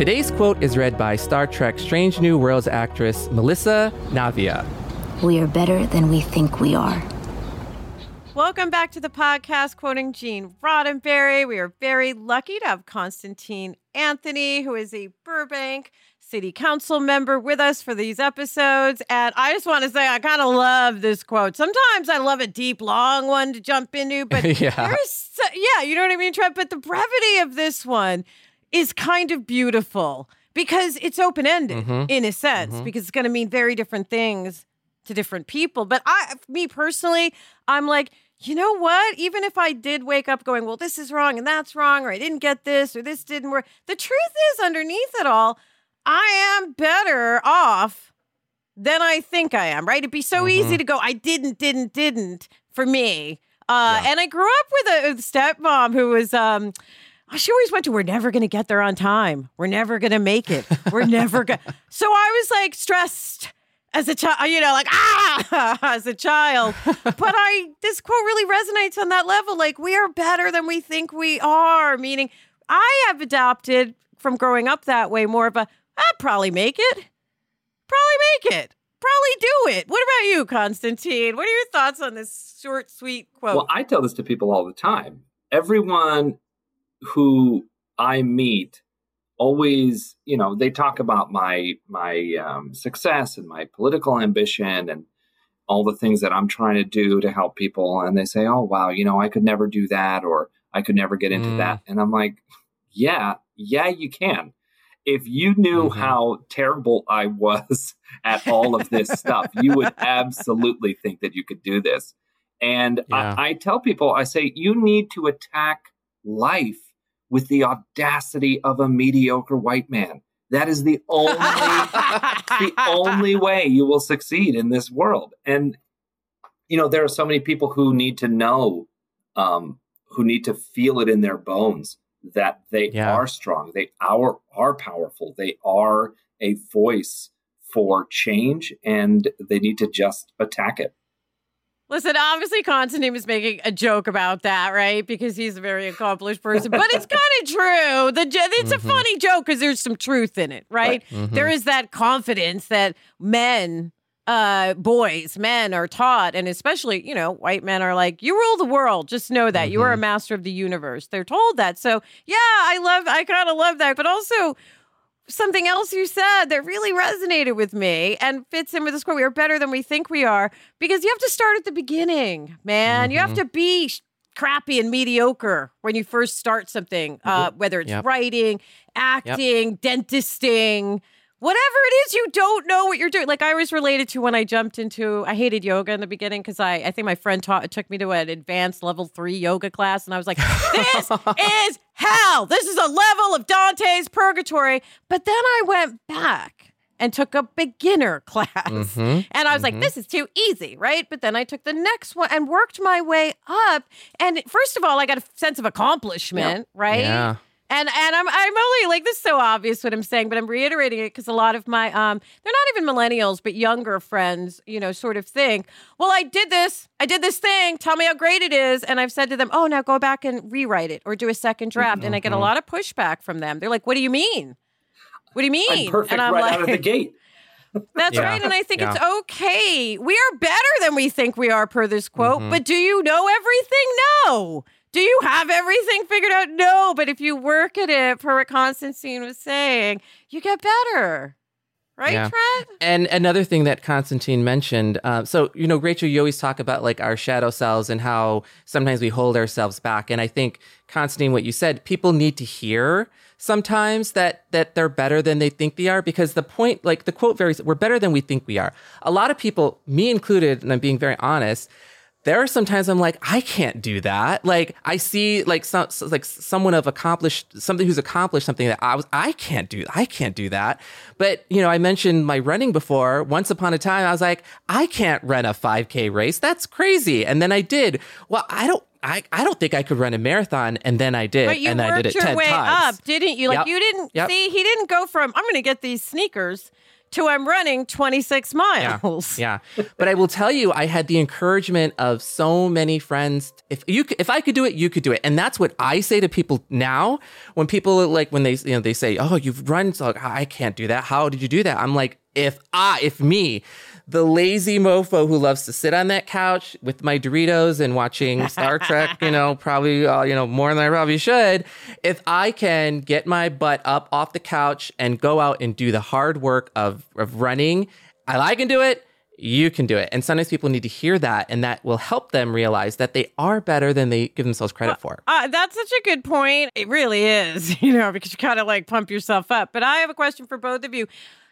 Today's quote is read by Star Trek Strange New Worlds actress Melissa Navia. We are better than we think we are. Welcome back to the podcast, quoting Gene Roddenberry. We are very lucky to have Konstantine Anthony, who is a Burbank City Council member, with us for these episodes. And I just want to say, I kind of love this quote. Sometimes I love a deep, long one to jump into, but yeah. yeah, you know what I mean, Trent? But the brevity of this one is kind of beautiful because it's open ended mm-hmm. in a sense, mm-hmm. because it's going to mean very different things to different people. But I, me personally, I'm like, you know what? Even if I did wake up going, well, this is wrong and that's wrong, or I didn't get this or this didn't work, the truth is, underneath it all, I am better off than I think I am, right? It'd be so mm-hmm. easy to go, I didn't, didn't, didn't for me. Uh, yeah. And I grew up with a, a stepmom who was, um, she always went to, we're never going to get there on time. We're never going to make it. We're never going So I was like stressed as a child, you know, like, ah, as a child. but I, this quote really resonates on that level. Like, we are better than we think we are, meaning I have adopted from growing up that way more of a, I'd probably make it. Probably make it. Probably do it. What about you, Konstantine? What are your thoughts on this short, sweet quote? Well, I tell this to people all the time. Everyone who I meet always, you know, they talk about my my um, success and my political ambition and all the things that I'm trying to do to help people, and they say, "Oh, wow, you know, I could never do that, or I could never get into mm. that," and I'm like, "Yeah, yeah, you can." If you knew mm-hmm. how terrible I was at all of this stuff, you would absolutely think that you could do this. And yeah. I, I tell people, I say, you need to attack life with the audacity of a mediocre white man. That is the only the only way you will succeed in this world. And you know, there are so many people who need to know, um, who need to feel it in their bones that they yeah. are strong, they are are powerful, they are a voice for change, and they need to just attack it. Listen, obviously Konstantine was making a joke about that, right? Because he's a very accomplished person, but it's kind of true. The it's mm-hmm. a funny joke because there's some truth in it, right? Mm-hmm. There is that confidence that men, uh, boys, men are taught, and especially you know, white men are like, "You rule the world. Just know that mm-hmm. you are a mm-hmm. master of the universe." They're told that. So yeah, I love, I kind of love that, but also something else you said that really resonated with me and fits in with this quote. We are better than we think we are because you have to start at the beginning, man. Mm-hmm. You have mm-hmm. to be crappy and mediocre when you first start something, uh, mm-hmm. whether it's yep. writing, acting, yep. dentisting, whatever it is you don't know what you're doing. Like I was related to when I jumped into, I hated yoga in the beginning because I, I think my friend taught, took me to an advanced level three yoga class. And I was like, this is hell. This is a level of Dante's purgatory. But then I went back and took a beginner class. Mm-hmm, and I was mm-hmm. like, this is too easy, right? But then I took the next one and worked my way up. And first of all, I got a sense of accomplishment, yep. right? Yeah. And and I'm I'm only like this is so obvious what I'm saying, but I'm reiterating it because a lot of my um they're not even millennials, but younger friends, you know, sort of think, well, I did this, I did this thing, tell me how great it is, and I've said to them, oh, now go back and rewrite it or do a second draft, mm-hmm. and I get a mm-hmm. lot of pushback from them. They're like, what do you mean? What do you mean? I'm perfect and I'm right like, out of the gate. That's yeah. right. And I think yeah. it's okay. We are better than we think we are, per this quote. Mm-hmm. But do you know everything? No. Do you have everything figured out? No, but if you work at it, per what Konstantine was saying, you get better. Right, Yeah. Trent? And another thing that Konstantine mentioned, uh, so you know, Rachel, you always talk about like our shadow selves and how sometimes we hold ourselves back. And I think Konstantine, what you said, people need to hear sometimes that that they're better than they think they are because the point, like the quote, varies we're better than we think we are. A lot of people, me included, and I'm being very honest. There are sometimes I'm like, I can't do that. Like I see like some like someone of accomplished something who's accomplished something that I was I can't do. I can't do that. But you know, I mentioned my running before. Once upon a time, I was like, I can't run a 5K race. That's crazy. And then I did. Well, I don't. I, I don't think I could run a marathon, and then I did, But you and I worked did it your ten way times. up, didn't you? Like Yep. you didn't Yep. see, he didn't go from I'm going to get these sneakers to I'm running 26 miles. Yeah. But I will tell you, I had the encouragement of so many friends. If you, if I could do it, you could do it. And that's what I say to people now. When people like, when they, you know, they say, oh, you've run. So like, I can't do that. How did you do that? I'm like, if I, if me, the lazy mofo who loves to sit on that couch with my Doritos and watching Star Trek, you know, probably, uh, you know, more than I probably should. If I can get my butt up off the couch and go out and do the hard work of, of running, I, I can do it. You can do it. And sometimes people need to hear that, and that will help them realize that they are better than they give themselves credit for. Uh, that's such a good point. It really is, you know, because you kind of like pump yourself up. But I have a question for both of you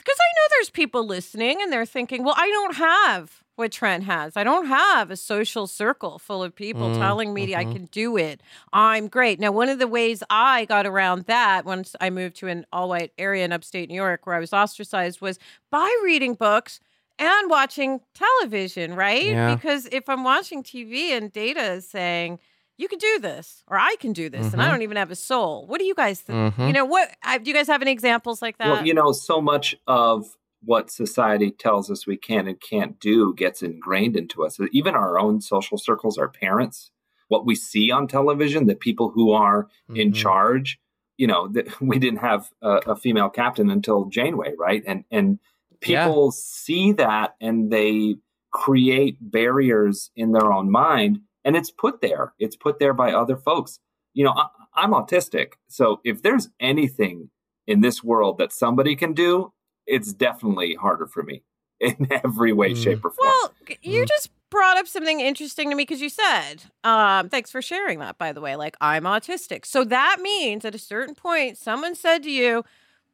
because I know there's people listening and they're thinking, well, I don't have what Trent has. I don't have a social circle full of people mm, telling me I mm-hmm. can do it. I'm great. Now, one of the ways I got around that once I moved to an all white area in upstate New York where I was ostracized was by reading books and watching television, right? Yeah. Because if I'm watching TV and data is saying, you can do this, or I can do this, and I don't even have a soul. What do you guys think? Mhm. You know, what I, do you guys have any examples like that? Well, you know, so much of what society tells us we can and can't do gets ingrained into us. Even our own social circles, our parents, what we see on television, the people who are in Mhm. charge. You know, that we didn't have a, a female captain until Janeway, right? And and Yeah. people see that and they create barriers in their own mind, and it's put there. It's put there by other folks. You know, I, I'm autistic, so if there's anything in this world that somebody can do, it's definitely harder for me in every way, Mm. shape, or form. Well, you Mm. just brought up something interesting to me because you said, um, thanks for sharing that, by the way. Like, I'm autistic. So that means at a certain point, someone said to you,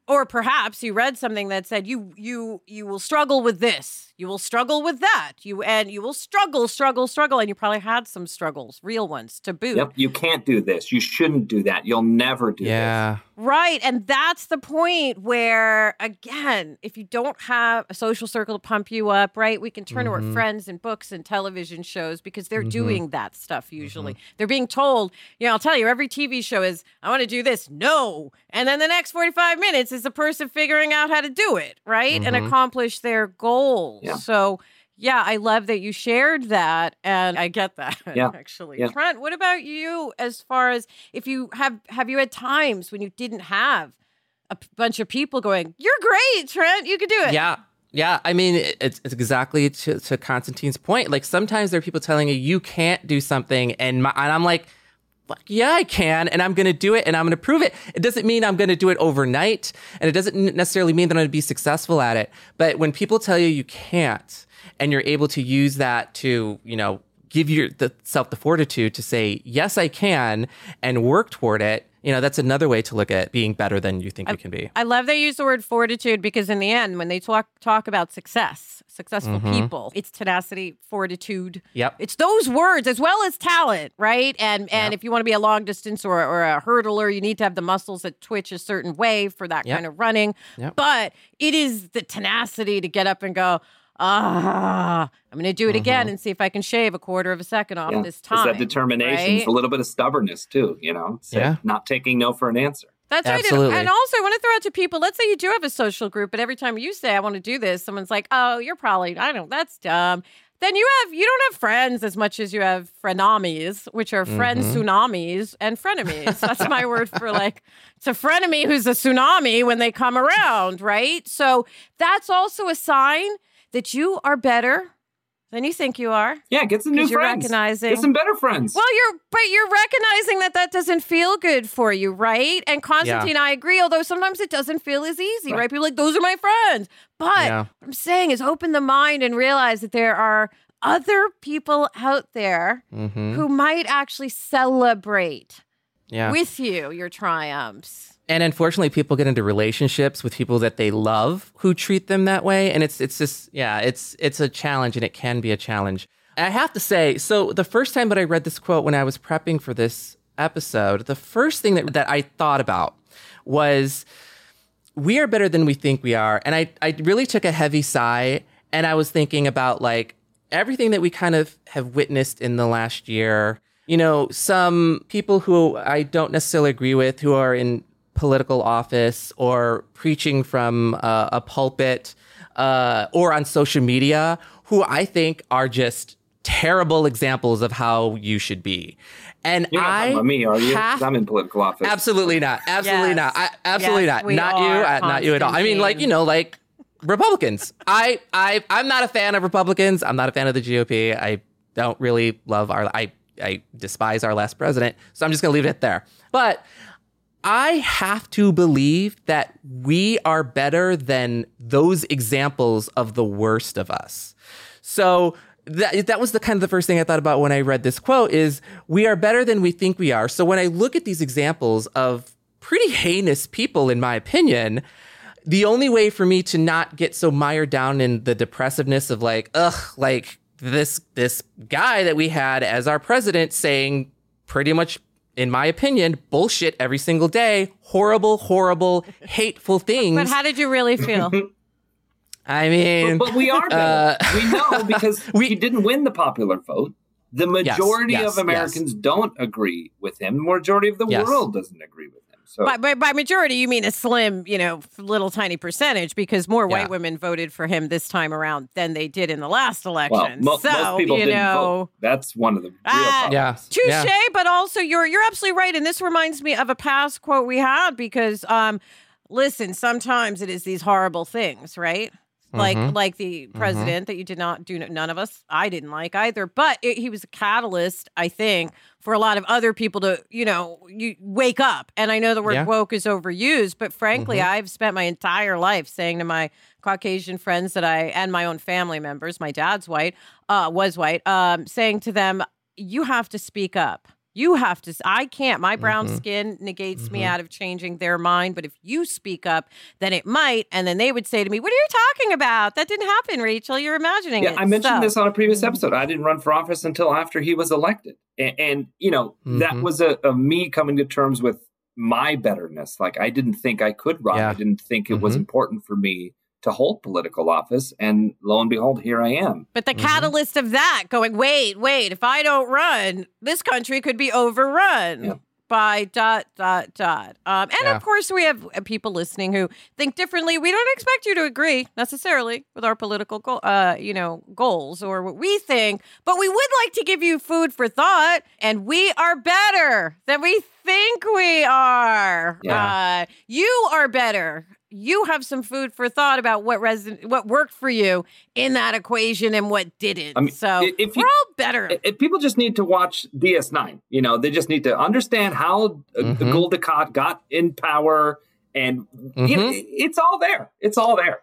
or perhaps you read something that said you you you will struggle with this you will struggle with that you and you will struggle struggle struggle and you probably had some struggles real ones to boot Yep, you can't do this. You shouldn't do that. You'll never do this. Yeah. Right. And that's the point where, again, if you don't have a social circle to pump you up, right, we can turn to our Mhm. friends and books and television shows because they're Mhm. doing that stuff usually. They're being told, you know, I'll tell you, every TV show is, I want to do this. No. And then the next 45 minutes is the person figuring out how to do it, right? And Mhm. accomplish their goals. Yeah. So, yeah, I love that you shared that, and I get that Yeah. actually. Yeah. Trent, what about you? As far as if you have have you had times when you didn't have a p- bunch of people going, "You're great, Trent. You could do it." Yeah. Yeah. I mean, it's, it's exactly to, to Konstantine's point. Like sometimes there are people telling you, you can't do something. And, my, and I'm like, "Fuck, yeah, I can. And I'm going to do it and I'm going to prove it. It doesn't mean I'm going to do it overnight. And it doesn't necessarily mean that I'm going to be successful at it. But when people tell you you can't and you're able to use that to, you know, give yourself the fortitude to say, yes, I can and work toward it. You know, that's another way to look at being better than you think you can be. I love they use the word fortitude because in the end, when they talk talk about success, successful mm-hmm. people, it's tenacity, fortitude. Yep. It's those words as well as talent, right? And and if you want to be a long distance or, or a hurdler, you need to have the muscles that twitch a certain way for that Yep. kind of running. Yep. But it is the tenacity to get up and go, ah, I'm going to do it again and see if I can shave a quarter of a second off Yeah. this It's time. that determination. It's right? a little bit of stubbornness too, you know? So Yeah. Not taking no for an answer. That's right. And- Absolutely. And also, I want to throw out to people let's say you do have a social group, but every time you say, I want to do this, someone's like, oh, you're probably, I don't, that's dumb. Then you have, you don't have friends as much as you have frenemies, which are friend Mhm. tsunamis and frenemies. That's my word for like, it's a frenemy who's a tsunami when they come around, right? So that's also a sign that you are better than you think you are. Yeah, get some new 'Cause you're friends. recognizing- Get some better friends. Well, you're but you're recognizing that that doesn't feel good for you, right? And Konstantine, I agree. Although sometimes it doesn't feel as easy, right? Right. People are like those are my friends, but Yeah. what I'm saying is open the mind and realize that there are other people out there hmm who might actually celebrate Yeah. with you your triumphs. And unfortunately, people get into relationships with people that they love who treat them that way, and it's it's just yeah, it's it's a challenge, and it can be a challenge. I have to say, so the first time that I read this quote when I was prepping for this episode, the first thing that that I thought about was we are better than we think we are. And I, I really took a heavy sigh and I was thinking about like everything that we kind of have witnessed in the last year. You know, some people who I don't necessarily agree with who are in political office or preaching from uh, a pulpit uh, or on social media who I think are just terrible examples of how you should be. And You're not I talking about me, are you? have I'm in political office. Absolutely not. Absolutely Yes. not. I, absolutely Yes, not. Not you. uh, Not you at all. I mean, like you know, like Republicans. I I I'm not a fan of Republicans. I'm not a fan of the GOP. I don't really love our. I I despise our last president. So I'm just gonna leave it there. But I have to believe that we are better than those examples of the worst of us. So that that was the kind of the first thing I thought about when I read this quote is we are better than we think we are. So when I look at these examples of pretty heinous people in my opinion, the only way for me to not get so mired down in the depressiveness of like, ugh, like this this guy that we had as our president saying pretty much in my opinion, bullshit every single day, horrible, horrible, hateful things. But how did you really feel? I mean, But, but we are better. Uh, we know because we- he didn't win the popular vote. The majority yes, of Americans don't agree with him. The majority of the Yes. world doesn't agree with him. So by, by by majority, you mean a slim, you know, little tiny percentage because more Yeah. white women voted for him this time around than they did in the last election. well, mo- so most people you didn't know, vote. That's one of the real Ah, problems. yeah, Touche, yeah. but also you're you're absolutely right, and this reminds me of a past quote we had because um, listen, sometimes it is these horrible things, right? Like Mhm. like the president that you did not do none of us I didn't like either, but it, he was a catalyst, I think, for a lot of other people to you know you wake up. And I know the word Yeah. woke is overused, but frankly, Mhm. I've spent my entire life saying to my Caucasian friends that I and my own family members, my dad's white, uh, was white, um, saying to them, you have to speak up. You have to. I can't. My brown Mhm. skin negates me Mhm. out of changing their mind. But if you speak up, then it might. And then they would say to me, "What are you talking about? That didn't happen, Rachel. You're imagining Yeah, it." I mentioned So- this on a previous Mm-hmm. episode. I didn't run for office until after he was elected, and, and you know that Mhm. was a, a me coming to terms with my betterness. Like I didn't think I could run. Yeah. I didn't think it was Mhm. important for me to hold political office, and lo and behold, here I am. But the Mhm. catalyst of that going, wait, wait, if I don't run, this country could be overrun Yeah. by dot, dot, dot. Um, and Yeah. of course, we have uh, people listening who think differently. We don't expect you to agree necessarily with our political goal, uh, you know, goals or what we think, but we would like to give you food for thought. And we are better than we think we are. Uh, you are better. You have some food for thought about what reson- what worked for you in that equation and what didn't. I mean, so if you- we're all better. I- I- people just need to watch DS9. You know, they just need to understand how uh, Mhm. Gul Dukat got in power, and you know, Mhm. it's all there. It's all there.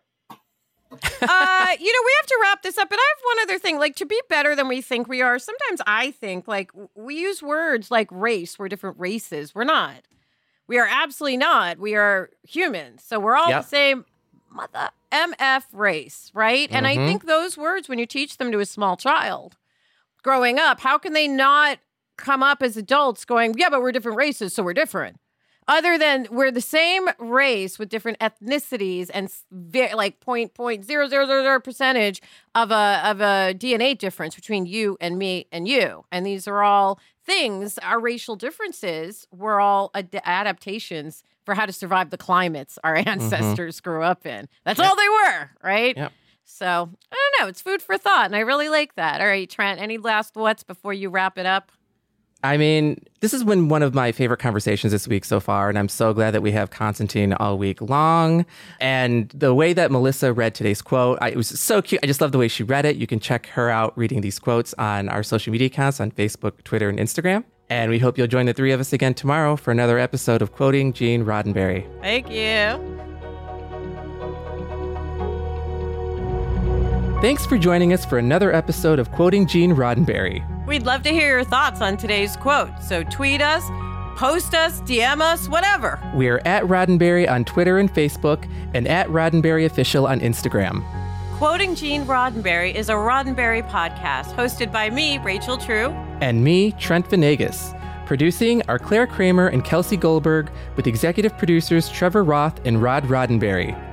uh, you know, we have to wrap this up. But I have one other thing. Like to be better than we think we are. Sometimes I think like we use words like race. We're different races. We're not. We are absolutely not. We are humans. So we're all Yep. the same mother MF race, right? And I Mhm. think those words, when you teach them to a small child growing up, how can they not come up as adults going, yeah, but we're different races, so we're different? Other than we're the same race with different ethnicities and ve- like point point zero zero zero zero percentage of a of a DNA difference between you and me and you, and these are all things. Our racial differences were all ad- adaptations for how to survive the climates our mm-hmm. ancestors grew up in. That's all they were, right? Yep. So I don't know. It's food for thought, and I really like that. All right, Trent. Any last thoughts before you wrap it up? I mean, this has been one of my favorite conversations this week so far, and I'm so glad that we have Konstantine all week long. And the way that Melissa read today's quote, I, it was so cute. I just love the way she read it. You can check her out reading these quotes on our social media accounts on Facebook, Twitter, and Instagram. And we hope you'll join the three of us again tomorrow for another episode of Quoting Gene Roddenberry. Thank you. Thanks for joining us for another episode of Quoting Gene Roddenberry. We'd love to hear your thoughts on today's quote. So tweet us, post us, DM us, whatever. We're at Roddenberry on Twitter and Facebook, and at Roddenberry Official on Instagram. Quoting Gene Roddenberry is a Roddenberry podcast hosted by me, Rachel True. And me, Trent Venegas. Producing are Claire Kramer and Kelsey Goldberg, with executive producers Trevor Roth and Rod Roddenberry.